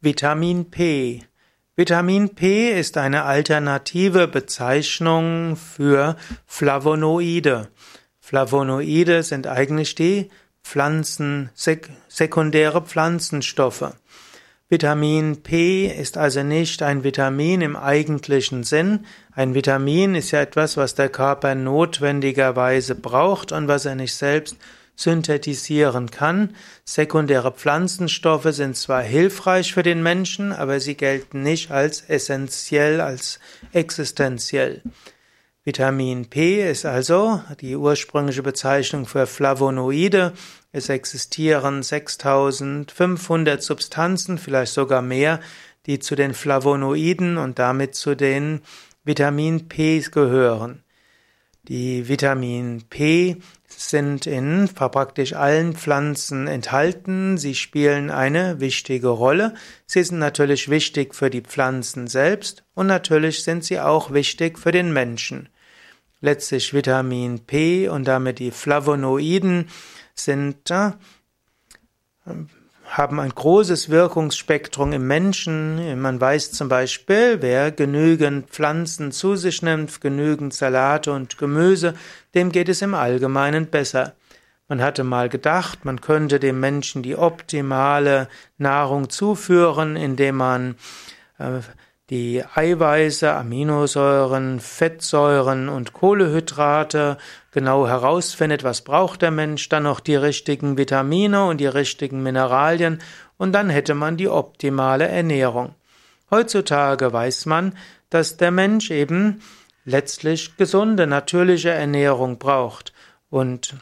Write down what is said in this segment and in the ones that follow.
Vitamin P. Vitamin P ist eine alternative Bezeichnung für Flavonoide. Flavonoide sind eigentlich die Pflanzen, sek sekundäre Pflanzenstoffe. Vitamin P ist also nicht ein Vitamin im eigentlichen Sinn. Ein Vitamin ist ja etwas, was der Körper notwendigerweise braucht und was er nicht selbst synthetisieren kann. Sekundäre Pflanzenstoffe sind zwar hilfreich für den Menschen, aber sie gelten nicht als essentiell, als existenziell. Vitamin P ist also die ursprüngliche Bezeichnung für Flavonoide. Es existieren 6500 Substanzen, vielleicht sogar mehr, die zu den Flavonoiden und damit zu den Vitamin P gehören. Die Vitamin P sind in praktisch allen Pflanzen enthalten. Sie spielen eine wichtige Rolle. Sie sind natürlich wichtig für die Pflanzen selbst und natürlich sind sie auch wichtig für den Menschen. Letztlich Vitamin P und damit die Flavonoiden sind äh, haben ein großes Wirkungsspektrum im Menschen. Man weiß zum Beispiel, wer genügend Pflanzen zu sich nimmt, genügend Salate und Gemüse, dem geht es im Allgemeinen besser. Man hatte mal gedacht, man könnte dem Menschen die optimale Nahrung zuführen, indem man äh, die Eiweiße, Aminosäuren, Fettsäuren und Kohlehydrate genau herausfindet, was braucht der Mensch, dann noch die richtigen Vitamine und die richtigen Mineralien und dann hätte man die optimale Ernährung. Heutzutage weiß man, dass der Mensch eben letztlich gesunde, natürliche Ernährung braucht und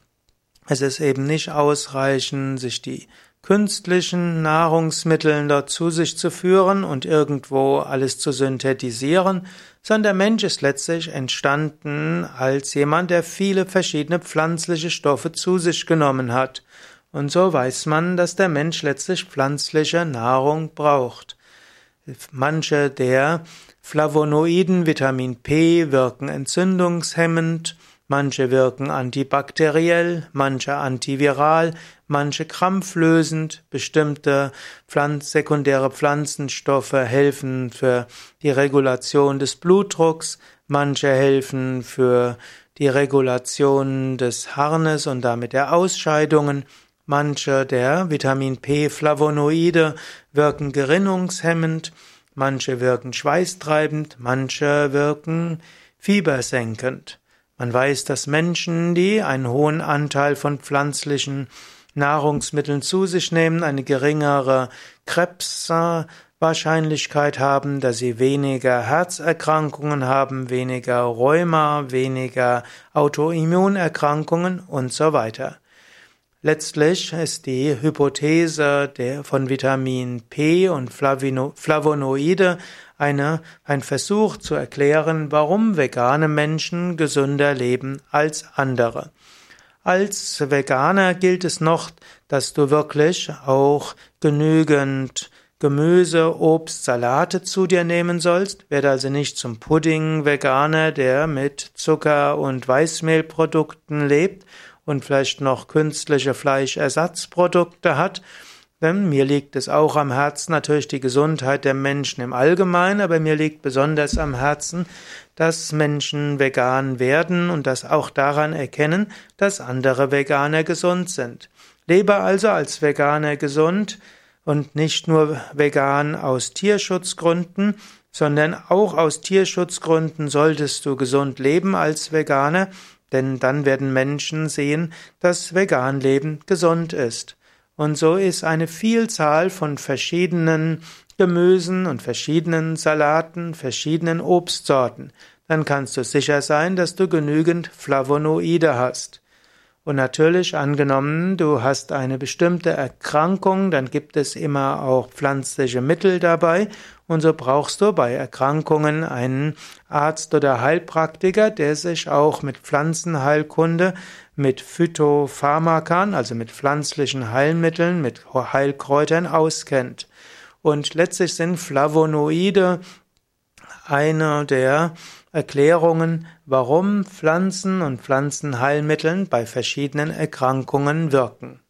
es ist eben nicht ausreichend, sich die künstlichen Nahrungsmitteln dort zu sich zu führen und irgendwo alles zu synthetisieren, sondern der Mensch ist letztlich entstanden als jemand, der viele verschiedene pflanzliche Stoffe zu sich genommen hat. Und so weiß man, dass der Mensch letztlich pflanzliche Nahrung braucht. Manche der Flavonoiden Vitamin P wirken entzündungshemmend, Manche wirken antibakteriell, manche antiviral, manche krampflösend, bestimmte Pflanz sekundäre Pflanzenstoffe helfen für die Regulation des Blutdrucks, manche helfen für die Regulation des Harnes und damit der Ausscheidungen, manche der Vitamin P Flavonoide wirken gerinnungshemmend, manche wirken schweißtreibend, manche wirken fiebersenkend. Man weiß, dass Menschen, die einen hohen Anteil von pflanzlichen Nahrungsmitteln zu sich nehmen, eine geringere Krebswahrscheinlichkeit haben, dass sie weniger Herzerkrankungen haben, weniger Rheuma, weniger Autoimmunerkrankungen und so weiter. Letztlich ist die Hypothese der von Vitamin P und Flavonoide eine, ein Versuch zu erklären, warum vegane Menschen gesünder leben als andere. Als Veganer gilt es noch, dass du wirklich auch genügend Gemüse, Obst, Salate zu dir nehmen sollst. Werde also nicht zum Pudding-Veganer, der mit Zucker und Weißmehlprodukten lebt und vielleicht noch künstliche Fleischersatzprodukte hat, denn mir liegt es auch am Herzen, natürlich die Gesundheit der Menschen im Allgemeinen, aber mir liegt besonders am Herzen, dass Menschen vegan werden und das auch daran erkennen, dass andere Veganer gesund sind. Lebe also als Veganer gesund und nicht nur vegan aus Tierschutzgründen, sondern auch aus Tierschutzgründen solltest du gesund leben als Veganer, denn dann werden Menschen sehen, dass Veganleben gesund ist. Und so ist eine Vielzahl von verschiedenen Gemüsen und verschiedenen Salaten, verschiedenen Obstsorten. Dann kannst du sicher sein, dass du genügend Flavonoide hast. Und natürlich angenommen, du hast eine bestimmte Erkrankung, dann gibt es immer auch pflanzliche Mittel dabei. Und so brauchst du bei Erkrankungen einen Arzt oder Heilpraktiker, der sich auch mit Pflanzenheilkunde, mit Phytopharmakern, also mit pflanzlichen Heilmitteln, mit Heilkräutern auskennt. Und letztlich sind Flavonoide eine der Erklärungen, warum Pflanzen und Pflanzenheilmitteln bei verschiedenen Erkrankungen wirken.